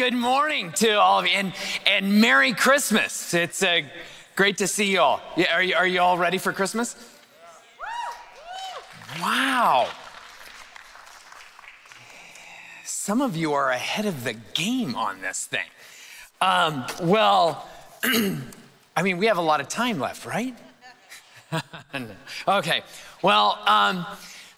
Good morning to all of you, and, and Merry Christmas. It's uh, great to see you all. Yeah, are, you, are you all ready for Christmas? Wow. Some of you are ahead of the game on this thing. Um, well, I mean, we have a lot of time left, right? okay. Well, um,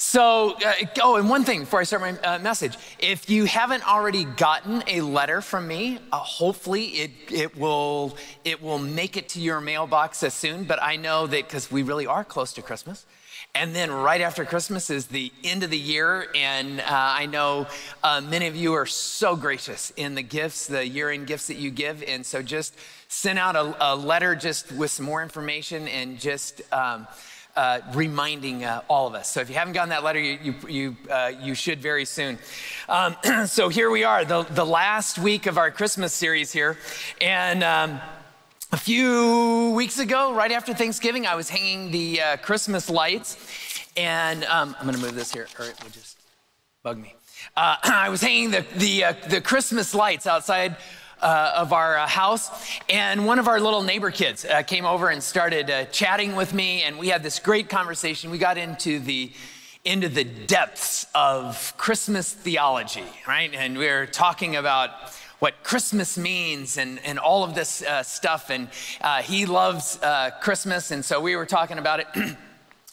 so, uh, oh, and one thing before I start my uh, message if you haven't already gotten a letter from me, uh, hopefully it, it, will, it will make it to your mailbox as soon. But I know that because we really are close to Christmas. And then right after Christmas is the end of the year. And uh, I know uh, many of you are so gracious in the gifts, the year end gifts that you give. And so just send out a, a letter just with some more information and just. Um, uh, reminding uh, all of us. So if you haven't gotten that letter, you, you, you, uh, you should very soon. Um, so here we are, the, the last week of our Christmas series here. And um, a few weeks ago, right after Thanksgiving, I was hanging the uh, Christmas lights. And um, I'm going to move this here. All right, we'll just bug me. Uh, I was hanging the, the, uh, the Christmas lights outside uh, of our uh, house. And one of our little neighbor kids uh, came over and started uh, chatting with me. And we had this great conversation. We got into the into the depths of Christmas theology, right? And we were talking about what Christmas means and, and all of this uh, stuff. And uh, he loves Christmas. And so we were talking about it.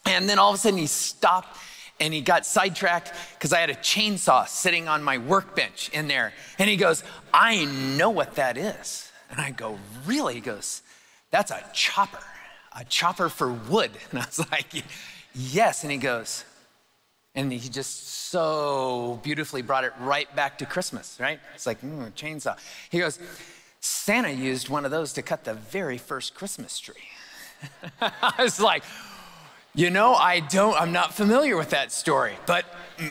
and then all of a sudden he stopped and he got sidetracked because I had a chainsaw sitting on my workbench in there. And he goes, I know what that is. And I go, Really? He goes, That's a chopper, a chopper for wood. And I was like, Yes. And he goes, and he just so beautifully brought it right back to Christmas, right? It's like, mm, chainsaw. He goes, Santa used one of those to cut the very first Christmas tree. I was like, you know, I don't, I'm not familiar with that story, but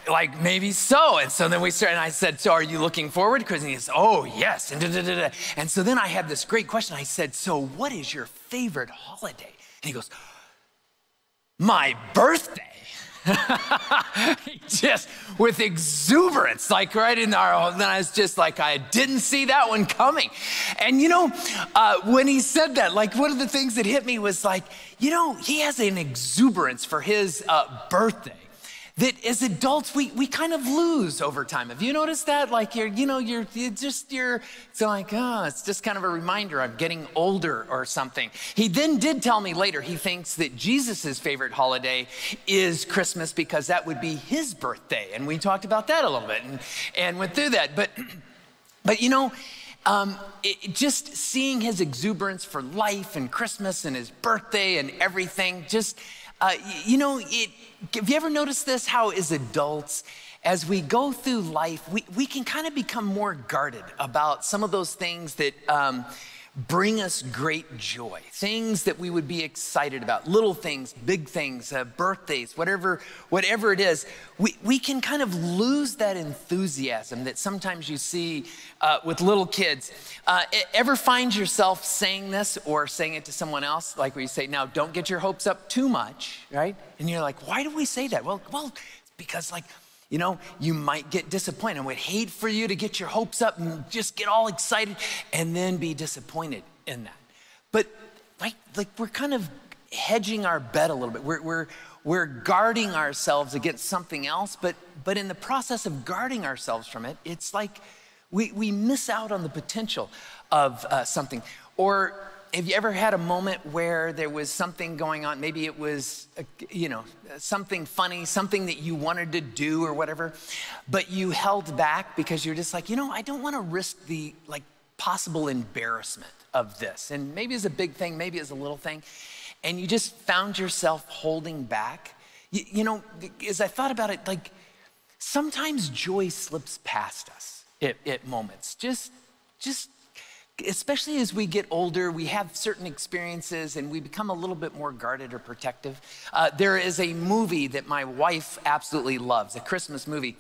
like maybe so. And so then we started, and I said, So are you looking forward? Because he says, Oh, yes. And, da, da, da, and so then I had this great question. I said, So what is your favorite holiday? And he goes, My birthday. just with exuberance, like right in our, then I was just like, I didn't see that one coming. And you know, uh, when he said that, like one of the things that hit me was like, you know, he has an exuberance for his uh, birthday that as adults we, we kind of lose over time. Have you noticed that? Like you're, you know, you're, you're just you're it's like, oh, it's just kind of a reminder I'm getting older or something. He then did tell me later he thinks that Jesus's favorite holiday is Christmas because that would be his birthday. And we talked about that a little bit and, and went through that. But but you know, um, it, just seeing his exuberance for life and Christmas and his birthday and everything, just, uh, you know, it, have you ever noticed this? How, as adults, as we go through life, we, we can kind of become more guarded about some of those things that. Um, bring us great joy, things that we would be excited about, little things, big things, uh, birthdays, whatever, whatever it is, we, we can kind of lose that enthusiasm that sometimes you see uh, with little kids. Uh, ever find yourself saying this or saying it to someone else, like where you say, now don't get your hopes up too much, right? And you're like, why do we say that? Well, well, because like, you know, you might get disappointed. I would hate for you to get your hopes up and just get all excited and then be disappointed in that. But like, like we're kind of hedging our bet a little bit. We're, we're, we're guarding ourselves against something else, but, but in the process of guarding ourselves from it, it's like we, we miss out on the potential of uh, something. Or have you ever had a moment where there was something going on? Maybe it was, uh, you know, something funny, something that you wanted to do or whatever, but you held back because you're just like, you know, I don't want to risk the like possible embarrassment of this. And maybe it's a big thing, maybe it's a little thing. And you just found yourself holding back. You, you know, as I thought about it, like sometimes joy slips past us at, at moments. Just, just especially as we get older, we have certain experiences and we become a little bit more guarded or protective. Uh, there is a movie that my wife absolutely loves, a Christmas movie.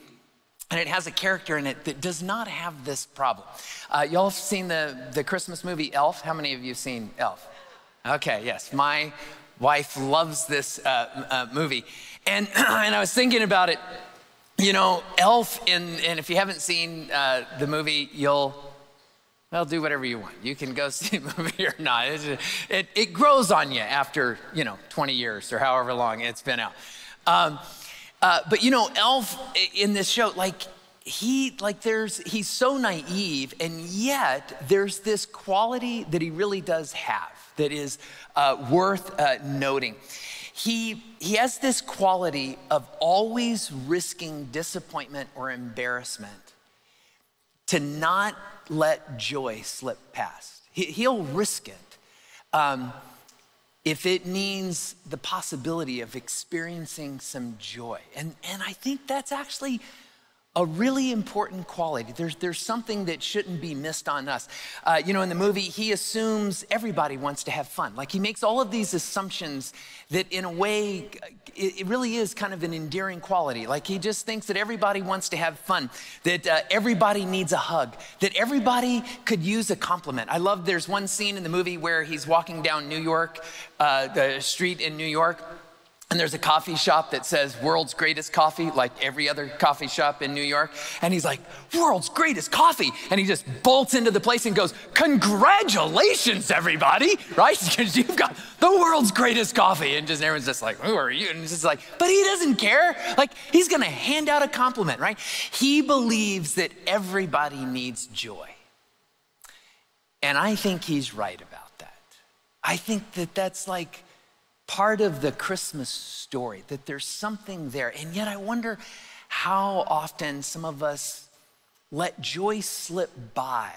And it has a character in it that does not have this problem. Uh, y'all have seen the, the Christmas movie Elf? How many of you have seen Elf? Okay, yes. My wife loves this uh, uh movie. And, and I was thinking about it. You know, Elf, in, and if you haven't seen uh, the movie, you'll Well, do whatever you want. You can go see a movie or not. It, it, it, grows on you after, you know, 20 years or however long it's been out. Um, uh, but, you know, Elf in this show, like, he, like, there's, he's so naive, and yet there's this quality that he really does have that is uh, worth uh, noting. He, he has this quality of always risking disappointment or embarrassment to not let joy slip past. He, will risk it um, if it means the possibility of experiencing some joy. And, and I think that's actually a really important quality. There's, there's something that shouldn't be missed on us. Uh, you know, in the movie, he assumes everybody wants to have fun. Like he makes all of these assumptions that, in a way, it, it really is kind of an endearing quality. Like he just thinks that everybody wants to have fun, that uh, everybody needs a hug, that everybody could use a compliment. I love there's one scene in the movie where he's walking down New York, uh, the street in New York and there's a coffee shop that says world's greatest coffee, like every other coffee shop in New York. And he's like, world's greatest coffee. And he just bolts into the place and goes, Congratulations, everybody, right? Because you've got the world's greatest coffee. And just everyone's just like, Who are you? And it's just like, But he doesn't care. Like, he's gonna hand out a compliment, right? He believes that everybody needs joy. And I think he's right about that. I think that that's like, part of the Christmas story, that there's something there. And yet I wonder how often some of us let joy slip by,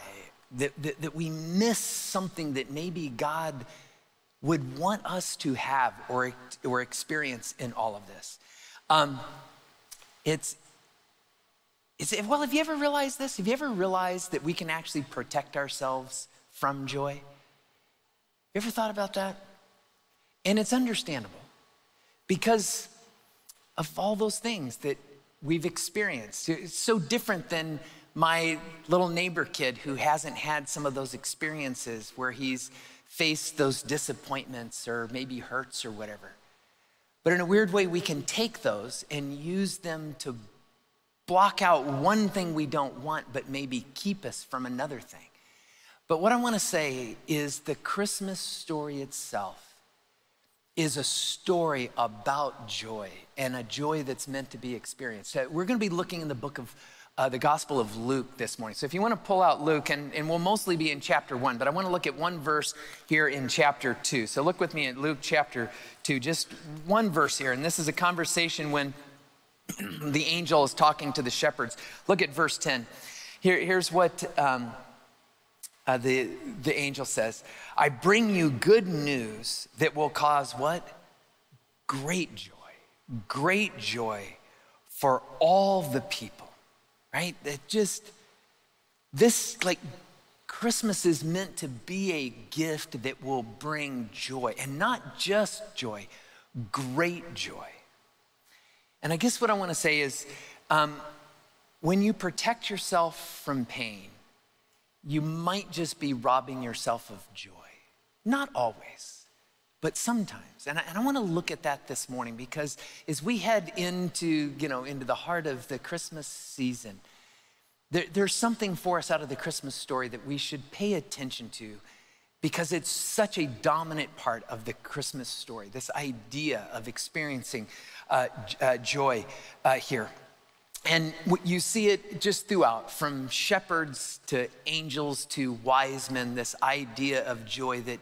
that, that, that we miss something that maybe God would want us to have or, or experience in all of this. Um, it's, it's, well, have you ever realized this? Have you ever realized that we can actually protect ourselves from joy? You ever thought about that? And it's understandable because of all those things that we've experienced. It's so different than my little neighbor kid who hasn't had some of those experiences where he's faced those disappointments or maybe hurts or whatever. But in a weird way, we can take those and use them to block out one thing we don't want, but maybe keep us from another thing. But what I want to say is the Christmas story itself is a story about joy and a joy that's meant to be experienced. We're going to be looking in the book of uh, the Gospel of Luke this morning. So if you want to pull out Luke, and, and we'll mostly be in chapter one, but I want to look at one verse here in chapter two. So look with me at Luke chapter two, just one verse here. And this is a conversation when the angel is talking to the shepherds. Look at verse 10. Here, here's what. Um, uh, the, the angel says, I bring you good news that will cause what? Great joy. Great joy for all the people, right? That just, this, like, Christmas is meant to be a gift that will bring joy, and not just joy, great joy. And I guess what I want to say is um, when you protect yourself from pain, you might just be robbing yourself of joy. Not always, but sometimes. And I, and I want to look at that this morning because as we head into, you know, into the heart of the Christmas season, there, there's something for us out of the Christmas story that we should pay attention to because it's such a dominant part of the Christmas story, this idea of experiencing uh, uh, joy uh, here. And you see it just throughout, from shepherds to angels to wise men, this idea of joy that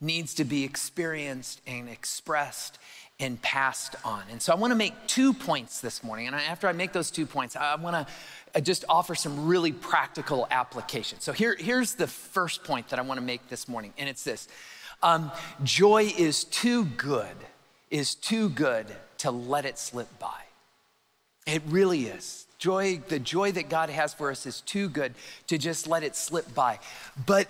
needs to be experienced and expressed and passed on. And so I want to make two points this morning. And after I make those two points, I want to uh, just offer some really practical application. So here, here's the first point that I want to make this morning, and it's this um, joy is too good, is too good to let it slip by. It really is. Joy, the joy that God has for us is too good to just let it slip by. But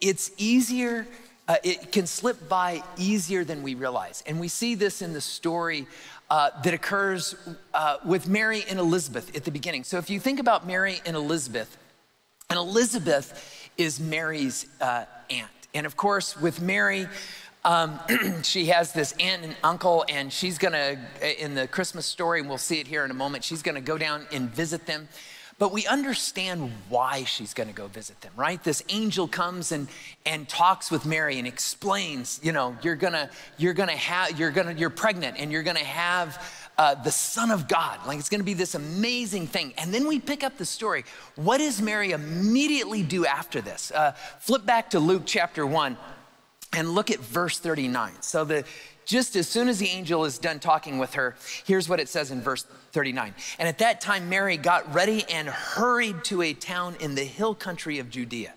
it's easier, uh, it can slip by easier than we realize. And we see this in the story uh, that occurs uh, with Mary and Elizabeth at the beginning. So if you think about Mary and Elizabeth, and Elizabeth is Mary's uh, aunt. And of course, with Mary, um, she has this aunt and uncle, and she's gonna, in the Christmas story, and we'll see it here in a moment, she's gonna go down and visit them. but we understand why she's to go visit them right? This angel comes and and talks with mary and explains you know you're gonna you're gonna have you're gonna you're pregnant and you're gonna have uh, the son of god. Like it's gonna be this amazing thing. And then we pick up the story. What does mary immediately do after this? Uh, flip back to luke chapter 1 and look at verse 39 so the just as soon as the angel is done talking with her, here's what it says in verse 39. And at that time, Mary got ready and hurried to a town in the hill country of Judea.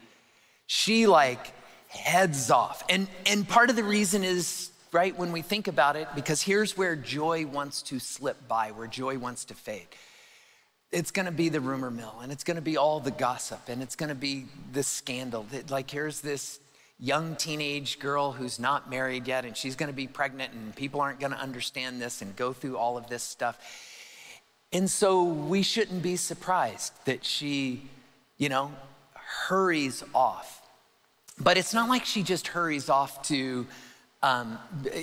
She like heads off. And, and part of the reason is, right, when we think about it, because here's where joy wants to slip by, where joy wants to fade. It's gonna be the rumor mill, and it's gonna be all the gossip, and it's gonna be the scandal. Like, here's this young teenage girl who's not married yet and she's going to be pregnant and people aren't going to understand this and go through all of this stuff. And so we shouldn't be surprised that she, you know, hurries off. But it's not like she just hurries off to, um,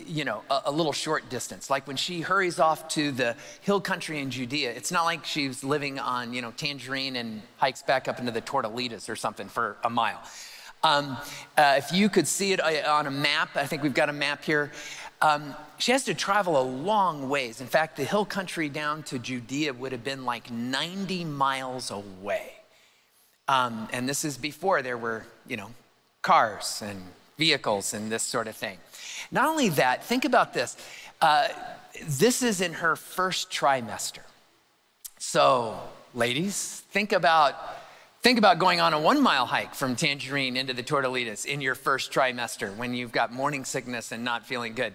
you know, a, a, little short distance. Like when she hurries off to the hill country in Judea, it's not like she's living on, you know, Tangerine and hikes back up into the Tortolitas or something for a mile. Um, uh, if you could see it uh, on a map, I think we've got a map here. Um, she has to travel a long ways. In fact, the hill country down to Judea would have been like 90 miles away. Um, and this is before there were, you know, cars and vehicles and this sort of thing. Not only that, think about this. Uh, this is in her first trimester. So, ladies, think about Think about going on a one mile hike from Tangerine into the Tortolitas in your first trimester when you've got morning sickness and not feeling good.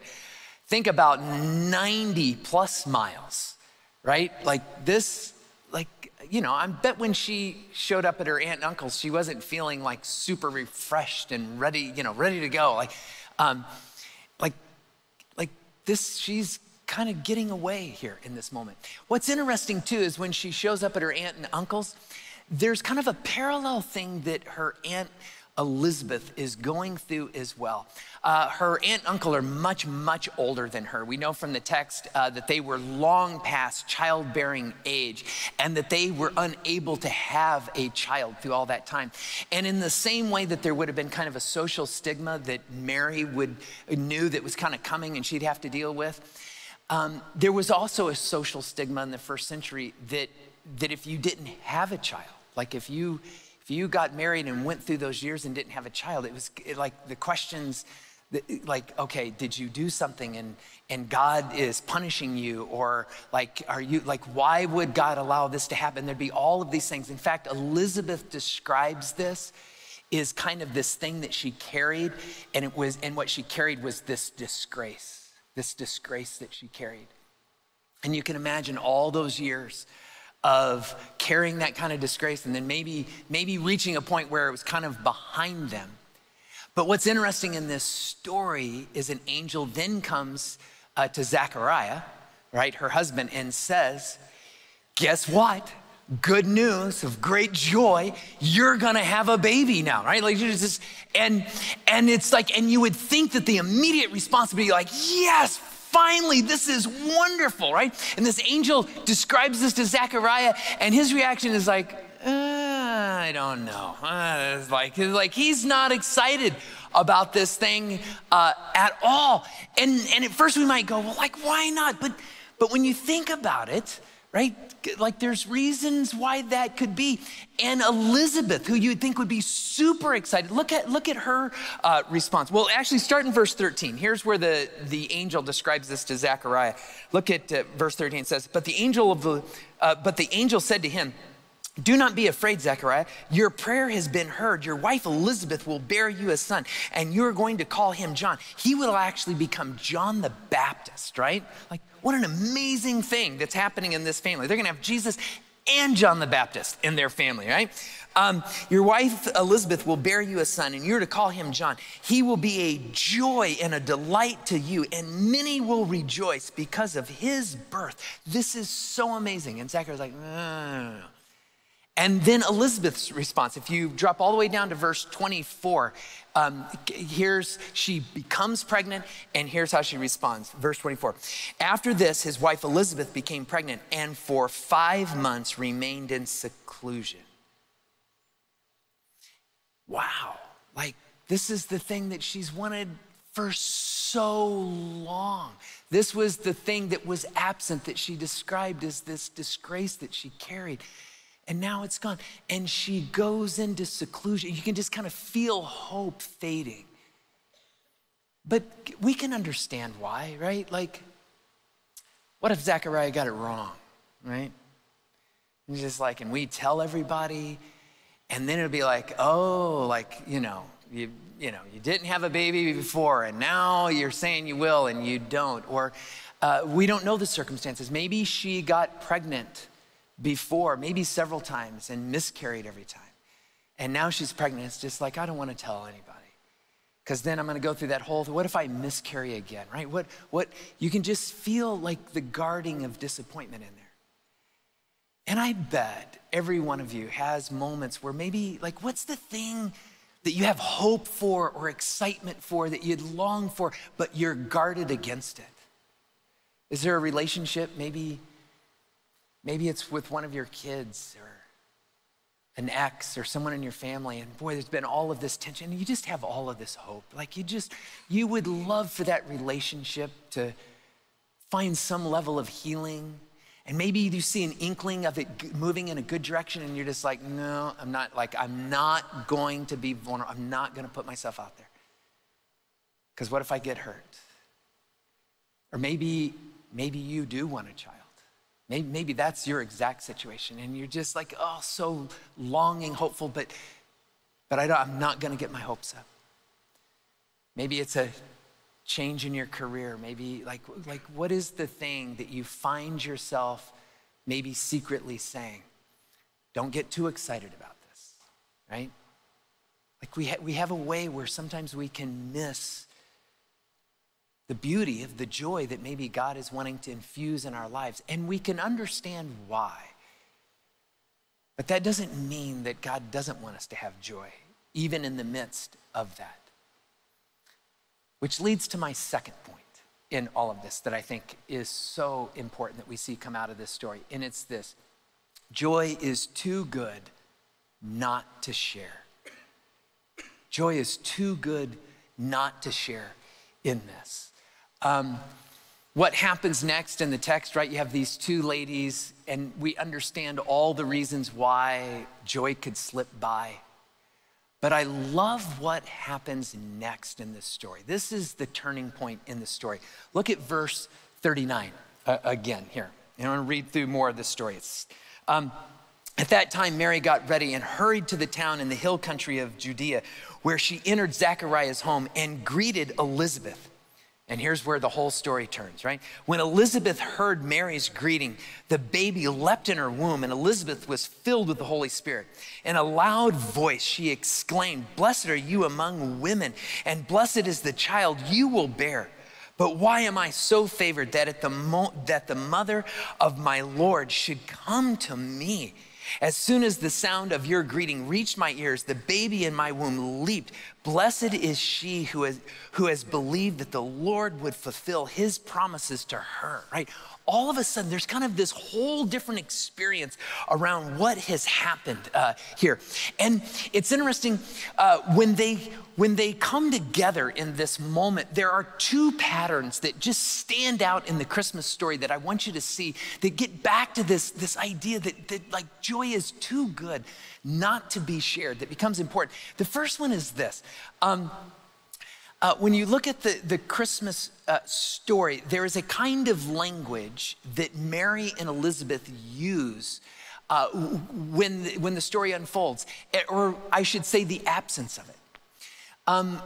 Think about 90 plus miles, right? Like this, like, you know, I bet when she showed up at her aunt and uncle's, she wasn't feeling like super refreshed and ready, you know, ready to go. Like, um, like, like this, she's kind of getting away here in this moment. What's interesting too is when she shows up at her aunt and uncle's, there's kind of a parallel thing that her aunt Elizabeth is going through as well. Uh, her aunt and uncle are much, much older than her. We know from the text uh, that they were long past childbearing age and that they were unable to have a child through all that time. And in the same way that there would have been kind of a social stigma that Mary would knew that was kind of coming and she'd have to deal with, um, there was also a social stigma in the first century that, that if you didn't have a child, like if you if you got married and went through those years and didn't have a child, it was it, like the questions that, like okay, did you do something and and God is punishing you or like are you like why would God allow this to happen? There'd be all of these things. In fact, Elizabeth describes this is kind of this thing that she carried and it was and what she carried was this disgrace. This disgrace that she carried. And you can imagine all those years of carrying that kind of disgrace and then maybe maybe reaching a point where it was kind of behind them. But what's interesting in this story is an angel then comes uh, to zechariah right her husband and says guess what? Good news of great joy. You're gonna have a baby now right? Like just and and it's like and you would think that the immediate response would be like yes finally, this is wonderful, right? And this angel describes this to Zechariah, and his reaction is like, uh, I don't know. Uh, it's like, it's like he's not excited about this thing uh, at all. And, and at first we might go, well, like, why not? But, but when you think about it, right? Like there's reasons why that could be. And Elizabeth, who you'd think would be super excited, look at look at her uh, response. Well, actually, start in verse 13. Here's where the the angel describes this to Zechariah. Look at uh, verse 13. It says, "But the angel of the uh, but the angel said to him." Do not be afraid, Zechariah. Your prayer has been heard. Your wife Elizabeth will bear you a son, and you're going to call him John. He will actually become John the Baptist, right? Like, what an amazing thing that's happening in this family. They're gonna have Jesus and John the Baptist in their family, right? Um, your wife Elizabeth will bear you a son, and you're to call him John. He will be a joy and a delight to you, and many will rejoice because of his birth. This is so amazing. And Zachariah's like. And then Elizabeth's response, if you drop all the way down to verse 24, um, here's she becomes pregnant, and here's how she responds. Verse 24. After this, his wife Elizabeth became pregnant and for five months remained in seclusion. Wow. Like, this is the thing that she's wanted for so long. This was the thing that was absent that she described as this disgrace that she carried and now it's gone. And she goes into seclusion. You can just kind of feel hope fading. But we can understand why, right? Like, what if Zechariah got it wrong, right? And just like, and we tell everybody, and then it'll be like, oh, like, you know, you, you know, you didn't have a baby before, and now you're saying you will, and you don't. Or uh, we don't know the circumstances. Maybe she got pregnant before, maybe several times, and miscarried every time. And now she's pregnant. It's just like, I don't want to tell anybody. Because then I'm going to go through that whole, what if I miscarry again, right? What, what, you can just feel like the guarding of disappointment in there. And I bet every one of you has moments where maybe, like, what's the thing that you have hope for or excitement for that you'd long for, but you're guarded against it? Is there a relationship, maybe Maybe it's with one of your kids or an ex or someone in your family, and boy, there's been all of this tension. You just have all of this hope. Like you just, you would love for that relationship to find some level of healing. And maybe you see an inkling of it moving in a good direction, and you're just like, no, I'm not, like, I'm not going to be vulnerable. I'm not going to put myself out there. Because what if I get hurt? Or maybe, maybe you do want a child. Maybe, maybe that's your exact situation, and you're just like, oh, so longing, hopeful, but, but I don't, I'm not going to get my hopes up. Maybe it's a change in your career. Maybe, like, like, what is the thing that you find yourself maybe secretly saying? Don't get too excited about this, right? Like, we, ha- we have a way where sometimes we can miss the beauty of the joy that maybe God is wanting to infuse in our lives. And we can understand why. But that doesn't mean that God doesn't want us to have joy, even in the midst of that. Which leads to my second point in all of this that I think is so important that we see come out of this story. And it's this joy is too good not to share. Joy is too good not to share in this. Um, what happens next in the text, right? You have these two ladies, and we understand all the reasons why joy could slip by. But I love what happens next in this story. This is the turning point in the story. Look at verse 39 uh, again here. And I'm going to read through more of the story. Um, at that time, Mary got ready and hurried to the town in the hill country of Judea, where she entered Zechariah's home and greeted Elizabeth. And here's where the whole story turns, right? When Elizabeth heard Mary's greeting, the baby leapt in her womb, and Elizabeth was filled with the Holy Spirit. In a loud voice, she exclaimed, Blessed are you among women, and blessed is the child you will bear. But why am I so favored that, at the mo- that the mother of my Lord should come to me? As soon as the sound of your greeting reached my ears, the baby in my womb leaped. Blessed is she who has, who has believed that the Lord would fulfill his promises to her, right? all of a sudden there's kind of this whole different experience around what has happened uh, here and it's interesting uh, when they when they come together in this moment there are two patterns that just stand out in the christmas story that i want you to see that get back to this this idea that, that like joy is too good not to be shared that becomes important the first one is this um, uh, when you look at the, the Christmas uh, story, there is a kind of language that Mary and Elizabeth use uh, when, when the story unfolds, eh, or I should say, the absence of it. Um,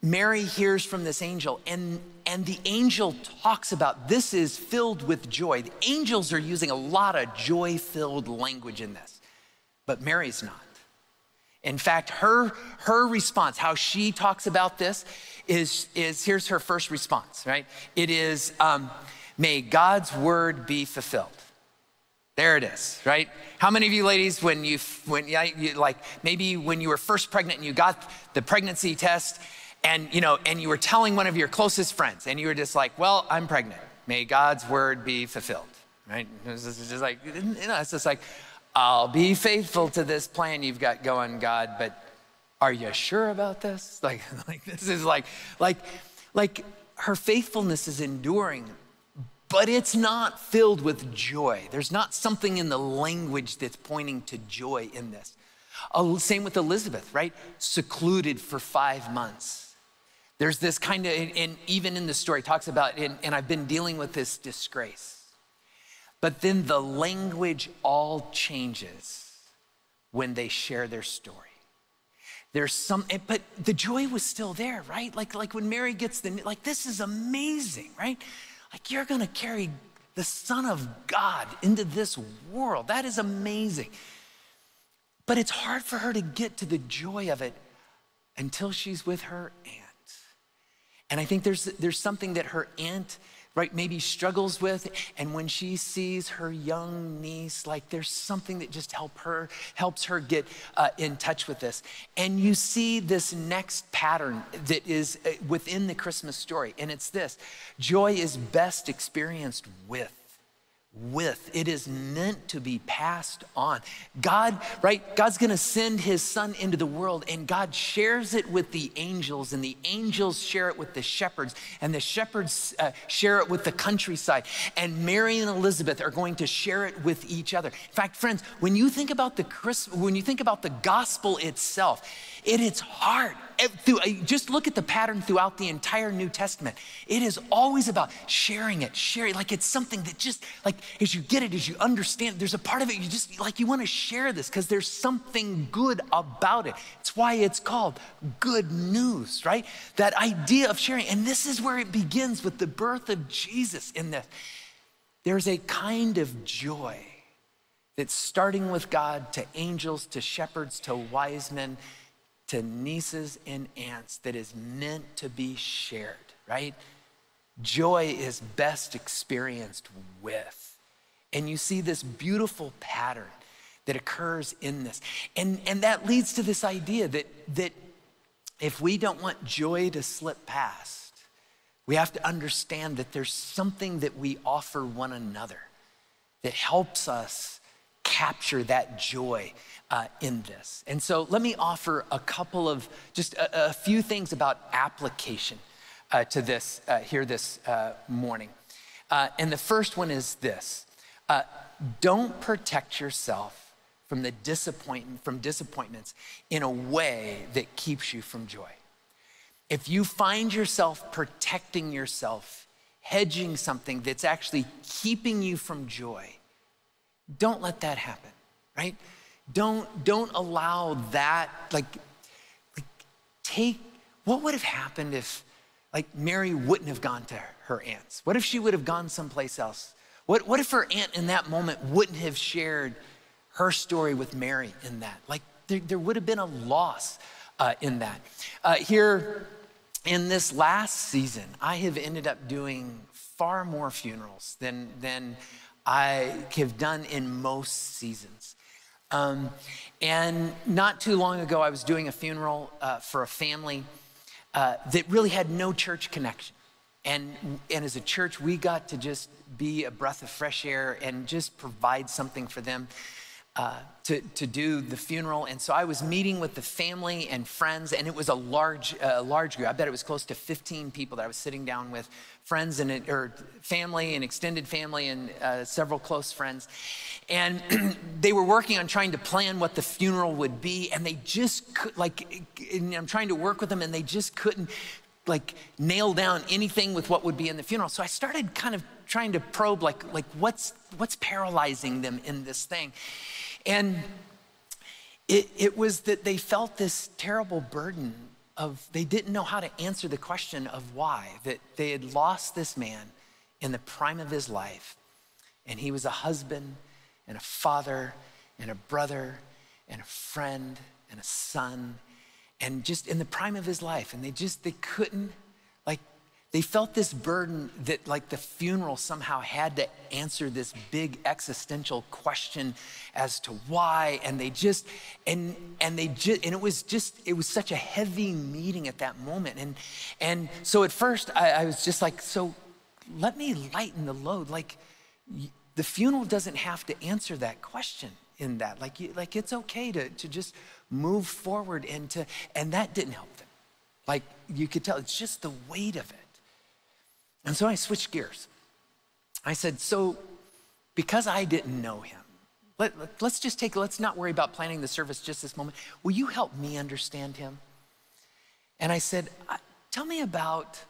Mary hears from this angel, and, and the angel talks about this is filled with joy. The angels are using a lot of joy filled language in this, but Mary's not. In fact, her, her response, how she talks about this, is, is here's her first response, right? It is, um, may God's word be fulfilled. There it is, right? How many of you ladies, when you, when you, like maybe when you were first pregnant and you got the pregnancy test, and you know, and you were telling one of your closest friends, and you were just like, "Well, I'm pregnant. May God's word be fulfilled." Right? It's just like, you know, it's just like, I'll be faithful to this plan you've got going, God, but are you sure about this? Like, like this is like, like, like her faithfulness is enduring but it's not filled with joy. There's not something in the language that's pointing to joy in this. Same with Elizabeth, right? Secluded for five months. There's this kind of, and even in the story, talks about, and, and I've been dealing with this disgrace. But then the language all changes when they share their story. There's some, eh, but the joy was still there, right? Like, like when Mary gets the, like, this is amazing, right? Like, you're gonna carry the Son of God into this world. That is amazing. But it's hard for her to get to the joy of it until she's with her aunt. And I think there's, there's something that her aunt right, maybe struggles with. And when she sees her young niece, like there's something that just help her, helps her get uh, in touch with this. And you see this next pattern that is uh, within the Christmas story. And it's this joy is best experienced with with. It is meant to be passed on. God, right? God's going to send his son into the world and God shares it with the angels and the angels share it with the shepherds and the shepherds uh, share it with the countryside. And Mary and Elizabeth are going to share it with each other. In fact, friends, when you think about the Christ, when you think about the gospel itself, it is hard. Uh, just look at the pattern throughout the entire New Testament. It is always about sharing it, sharing, like it's something that just, like, as you get it, as you understand, there's a part of it you just, like, you want to share this because there's something good about it. It's why it's called good news, right? That idea of sharing. And this is where it begins with the birth of Jesus in this. There's a kind of joy that's starting with God to angels, to shepherds, to wise men to nieces and aunts that is meant to be shared, right? Joy is best experienced with. And you see this beautiful pattern that occurs in this. And, and that leads to this idea that, that if we don't want joy to slip past, we have to understand that there's something that we offer one another that helps us capture that joy uh, in this. And so let me offer a couple of just a, a few things about application uh, to this uh, here this uh, morning. Uh, and the first one is this uh, don't protect yourself from the disappointment from disappointments in a way that keeps you from joy if you find yourself protecting yourself hedging something that's actually keeping you from joy don't let that happen right don't, don't allow that, like, like, take, what would have happened if, like, Mary wouldn't have gone to her aunt's? What if she would have gone someplace else? What, what if her aunt in that moment wouldn't have shared her story with Mary in that? Like, there, there would have been a loss uh, in that. Uh, here in this last season, I have ended up doing far more funerals than, than I have done in most seasons. Um, and not too long ago, I was doing a funeral uh, for a family uh, that really had no church connection. And, and as a church, we got to just be a breath of fresh air and just provide something for them uh, to, to do the funeral. And so I was meeting with the family and friends, and it was a large, uh, large group. I bet it was close to 15 people that I was sitting down with, friends and or family and extended family and uh, several close friends. And they were working on trying to plan what the funeral would be, and they just could, like, I'm trying to work with them, and they just couldn't like nail down anything with what would be in the funeral. So I started kind of trying to probe like like what's what's paralyzing them in this thing. And it, it was that they felt this terrible burden of, they didn't know how to answer the question of why, that they had lost this man in the prime of his life. And he was a husband and a father and a brother and a friend and a son and just in the prime of his life. And they just, they couldn't, they felt this burden that like the funeral somehow had to answer this big existential question as to why and they just and and they just and it was just it was such a heavy meeting at that moment and and so at first i, I was just like so let me lighten the load. Like the funeral doesn't have to answer that question in that. Like you, like it's okay to to just move forward and to and that didn't help them. Like you could tell it's just the weight of it and so I switched gears. I said, So, because I didn't know him, let, us just take, let's not worry about planning the service just this moment. Will you help me understand him? And I said, Tell me about,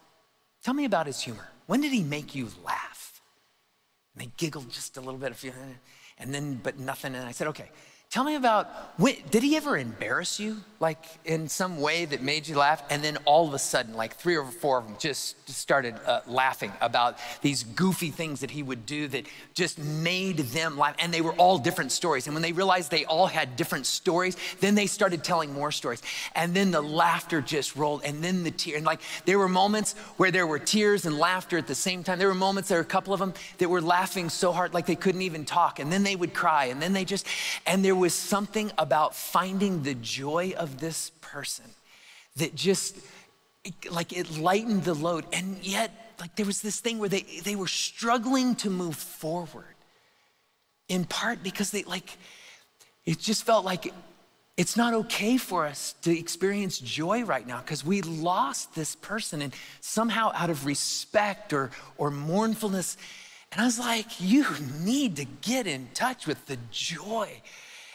tell me about his humor. When did he make you laugh? And they giggled just a little bit, and then, but nothing. And I said, Okay, Tell me about, when, did he ever embarrass you, like in some way that made you laugh? And then all of a sudden, like three or four of them just, started uh, laughing about these goofy things that he would do that just made them laugh. And they were all different stories. And when they realized they all had different stories, then they started telling more stories. And then the laughter just rolled, and then the tear. And like there were moments where there were tears and laughter at the same time. There were moments, there were a couple of them that were laughing so hard, like they couldn't even talk. And then they would cry, and then they just, and there was something about finding the joy of this person that just like it lightened the load. And yet like there was this thing where they they were struggling to move forward in part because they like it just felt like it's not okay for us to experience joy right now because we lost this person and somehow out of respect or or mournfulness. And I was like you need to get in touch with the joy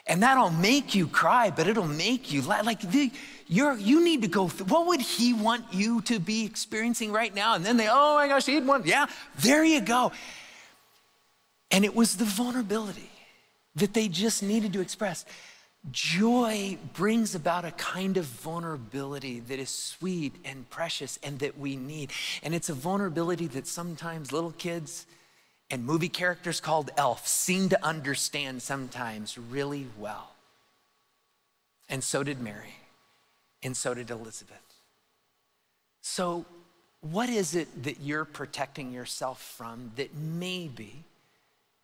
and that'll make you cry, but it'll make you. Like the, you're, you need to go through, what would he want you to be experiencing right now? And then they, oh my gosh, he'd want, yeah, there you go. And it was the vulnerability that they just needed to express. Joy brings about a kind of vulnerability that is sweet and precious and that we need. And it's a vulnerability that sometimes little kids, and movie characters called elf seem to understand sometimes really well. And so did Mary, and so did Elizabeth. So, what is it that you're protecting yourself from that maybe,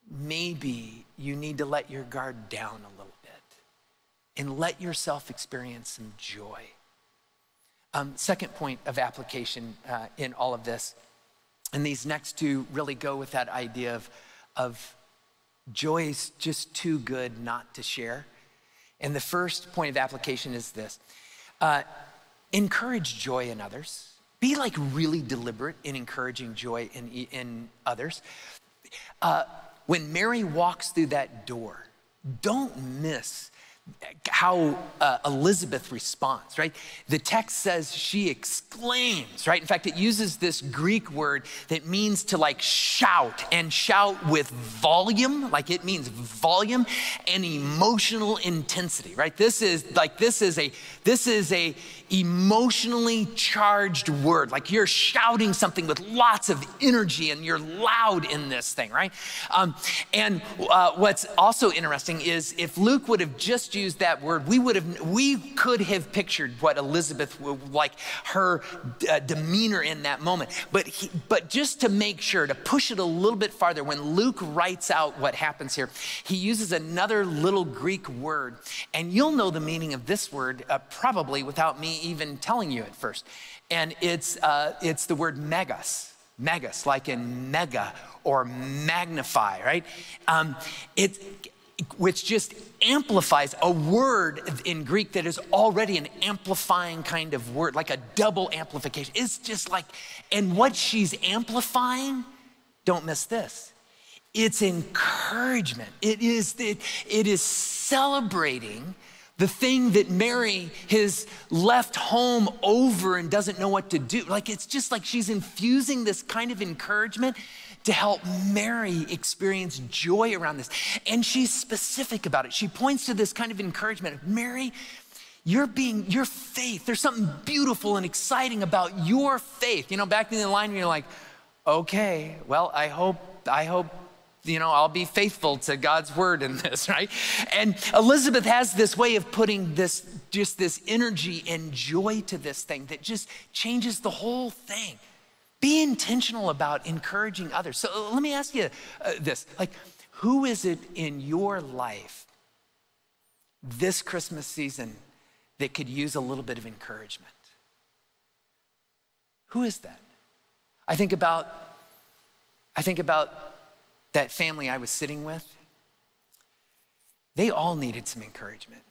maybe you need to let your guard down a little bit and let yourself experience some joy? Um, second point of application uh, in all of this and these next two really go with that idea of, of joy is just too good not to share. And the first point of application is this uh, encourage joy in others. Be like really deliberate in encouraging joy in, in others. Uh, when Mary walks through that door, don't miss how uh, Elizabeth responds, right? The text says she exclaims, right? In fact, it uses this Greek word that means to like shout and shout with volume, like it means volume and emotional intensity, right? This is like this is a this is a emotionally charged word. Like you're shouting something with lots of energy and you're loud in this thing, right? Um, and uh, what's also interesting is if Luke would have just used that word, we would have, we could have pictured what Elizabeth would like her uh, demeanor in that moment. But he, but just to make sure to push it a little bit farther, when Luke writes out what happens here, he uses another little Greek word, and you'll know the meaning of this word uh, probably without me even telling you at first. And it's, uh, it's the word megas, megas, like in mega or magnify, right? Um, it, which just amplifies a word in Greek that is already an amplifying kind of word, like a double amplification. It's just like, and what she's amplifying, don't miss this. It's encouragement. It is, it, it is celebrating the thing that Mary has left home over and doesn't know what to do. Like it's just like she's infusing this kind of encouragement to help Mary experience joy around this. And she's specific about it. She points to this kind of encouragement. Mary, you're being, your faith, there's something beautiful and exciting about your faith. You know, back in the line, you're like, okay, well, I hope, I hope you know, I'll be faithful to God's word in this, right? And Elizabeth has this way of putting this, just this energy and joy to this thing that just changes the whole thing. Be intentional about encouraging others. So uh, let me ask you uh, this like, who is it in your life this Christmas season that could use a little bit of encouragement? Who is that? I think about I think about that family I was sitting with. They all needed some encouragement.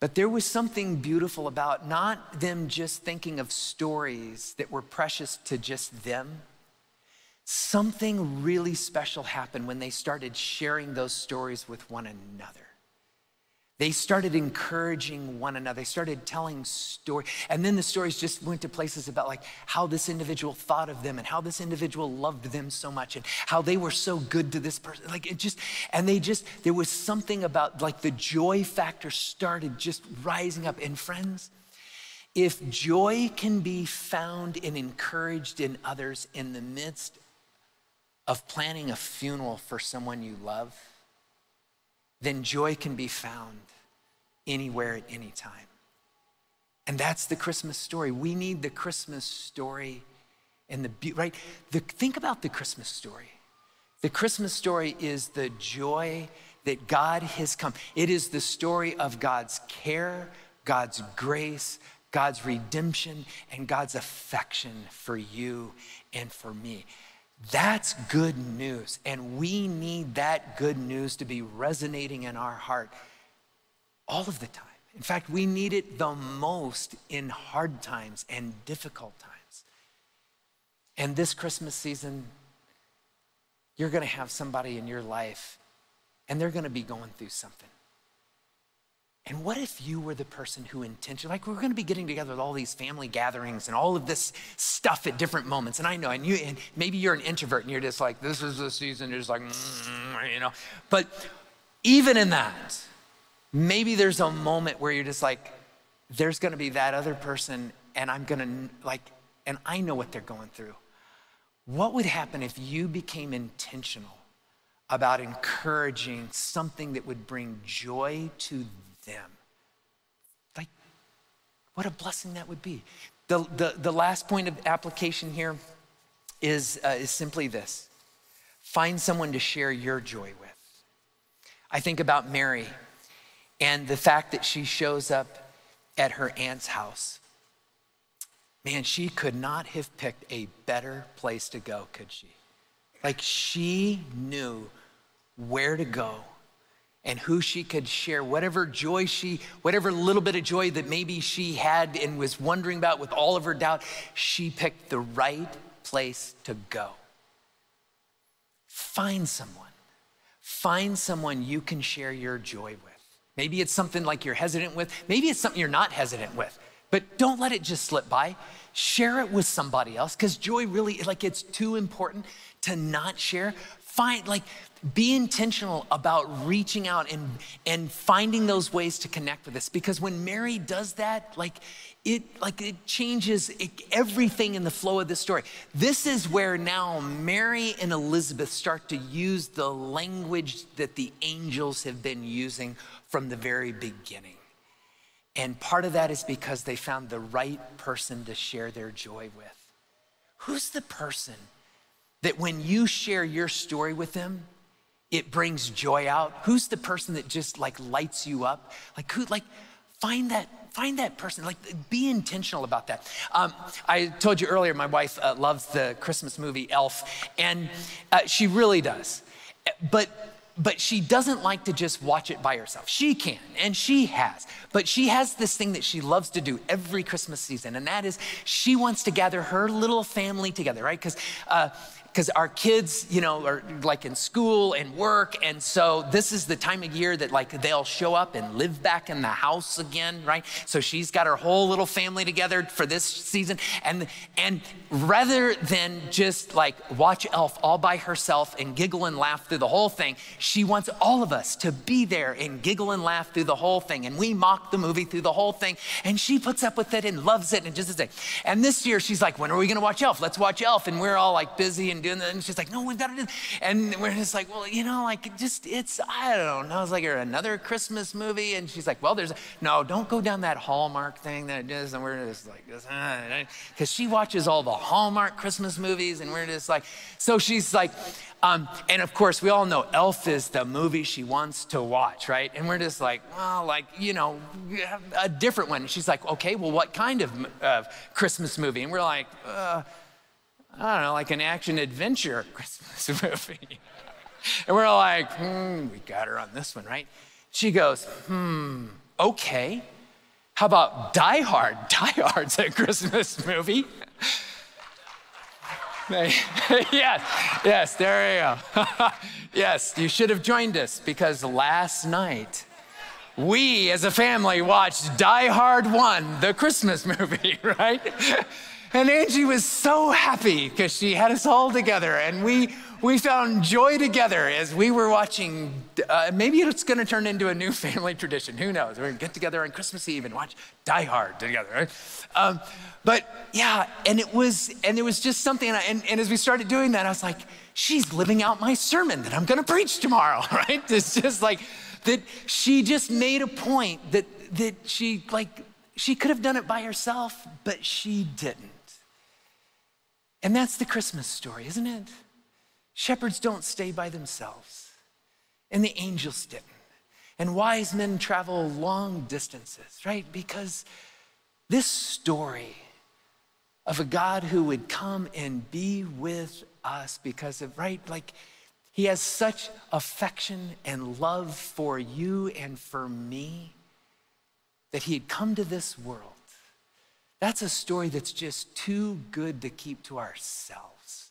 But there was something beautiful about not them just thinking of stories that were precious to just them. Something really special happened when they started sharing those stories with one another. They started encouraging one another. They started telling stories. And then the stories just went to places about like how this individual thought of them and how this individual loved them so much and how they were so good to this person. Like it just, and they just, there was something about like the joy factor started just rising up. And friends, if joy can be found and encouraged in others in the midst of planning a funeral for someone you love, then joy can be found anywhere at any time. And that's the Christmas story. We need the Christmas story and the right. The, think about the Christmas story. The Christmas story is the joy that God has come. It is the story of God's care, God's grace, God's redemption, and God's affection for you and for me. That's good news. And we need that good news to be resonating in our heart all of the time. In fact, we need it the most in hard times and difficult times. And this Christmas season, you're going to have somebody in your life and they're going to be going through something. And what if you were the person who intentionally, like we're to be getting together with all these family gatherings and all of this stuff at different moments. And I know, and you, and maybe you're an introvert and you're just like, this is the season. You're just like, mm, you know. But even in that, maybe there's a moment where you're just like, there's to be that other person, and I'm to like, and I know what they're going through. What would happen if you became intentional about encouraging something that would bring joy to them. Like, what a blessing that would be. The, the, the last point of application here is, uh, is simply this find someone to share your joy with. I think about Mary and the fact that she shows up at her aunt's house. Man, she could not have picked a better place to go, could she? Like, she knew where to go and who she could share whatever joy she, whatever little bit of joy that maybe she had and was wondering about with all of her doubt, she picked the right place to go. Find someone. Find someone you can share your joy with. Maybe it's something like you're hesitant with, maybe it's something you're not hesitant with, but don't let it just slip by. Share it with somebody else because joy really, like, it's too important to not share. Find, like, be intentional about reaching out and, and finding those ways to connect with us because when mary does that like it like it changes everything in the flow of the story. This is where now mary and elizabeth start to use the language that the angels have been using from the very beginning. And part of that is because they found the right person to share their joy with. Who's the person that when you share your story with them it brings joy out? Who's the person that just like lights you up? Like who, like find that, find that person, like be intentional about that. Um, I told you earlier, my wife uh, loves the Christmas movie Elf, and uh, she really does. But but she doesn't like to just watch it by herself. She can, and she has. But she has this thing that she loves to do every Christmas season, and that is she wants to gather her little family together, right? Because uh, because our kids, you know, are like in school and work. And so this is the time of year that like they'll show up and live back in the house again, right? So she's got her whole little family together for this season. And, and rather than just like watch Elf all by herself and giggle and laugh through the whole thing, she wants all of us to be there and giggle and laugh through the whole thing. And we mock the movie through the whole thing. And she puts up with it and loves it and just a thing. And this year she's like, when are we going to watch Elf? Let's watch Elf. And we're all like busy and doing that? And she's like, no, we've got to do. And we're just like, well, you know, like just it's I don't know. It's like another Christmas movie, and she's like, well, there's no, don't go down that Hallmark thing that it does, and we're just like, because uh, she watches all the Hallmark Christmas movies, and we're just like, so she's like, um, and of course, we all know Elf is the movie she wants to watch, right? And we're just like, well, like, you know, a different one. she's like, okay, well, what kind of uh, Christmas movie? And we're like, uh, I don't know, like an action adventure Christmas movie. and we're like, hmm, we got her on this one, right? She goes, hmm, okay. How about Die Hard? Die Hard's a Christmas movie. yes, yes, there you go. yes, you should have joined us because last night we as a family watched Die Hard 1, the Christmas movie, right? And Angie was so happy because she had us all together and we we found joy together as we were watching. Uh, maybe it's going to turn into a new family tradition. Who knows? We're going to get together on Christmas Eve and watch Die Hard together. Right? Um, but yeah, and it was, and it was just something. And, I, and, and as we started doing that, I was like, she's living out my sermon that I'm going to preach tomorrow. Right? It's just like that. She just made a point that that she like she could have done it by herself, but she didn't. And that's the Christmas story, isn't it? Shepherds don't stay by themselves, and the angels didn't. And wise men travel long distances, right? Because this story of a God who would come and be with us because of, right? Like, he has such affection and love for you and for me that he had come to this world. That's a story that's just too good to keep to ourselves.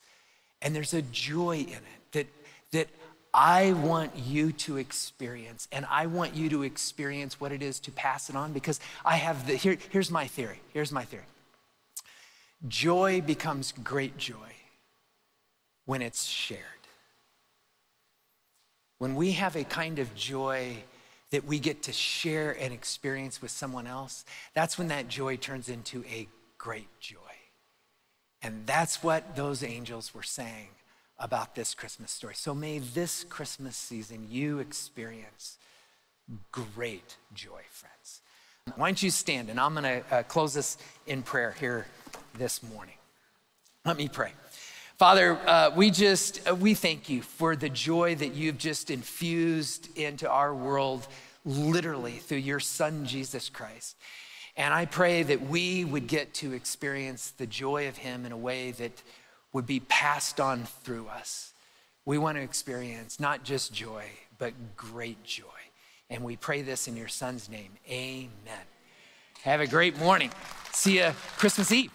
And there's a joy in it that, that I want you to experience. And I want you to experience what it is to pass it on because I have the, here, here's my theory. Here's my theory. Joy becomes great joy when it's shared. When we have a kind of joy that we get to share an experience with someone else, that's when that joy turns into a great joy. And that's what those angels were saying about this Christmas story. So may this Christmas season you experience great joy, friends. Why don't you stand? And I'm going to uh, close this in prayer here this morning. Let me pray. Father, uh, we just uh, we thank you for the joy that you've just infused into our world, literally through your Son Jesus Christ. And I pray that we would get to experience the joy of Him in a way that would be passed on through us. We want to experience not just joy, but great joy. And we pray this in your Son's name. Amen. Have a great morning. See you Christmas Eve.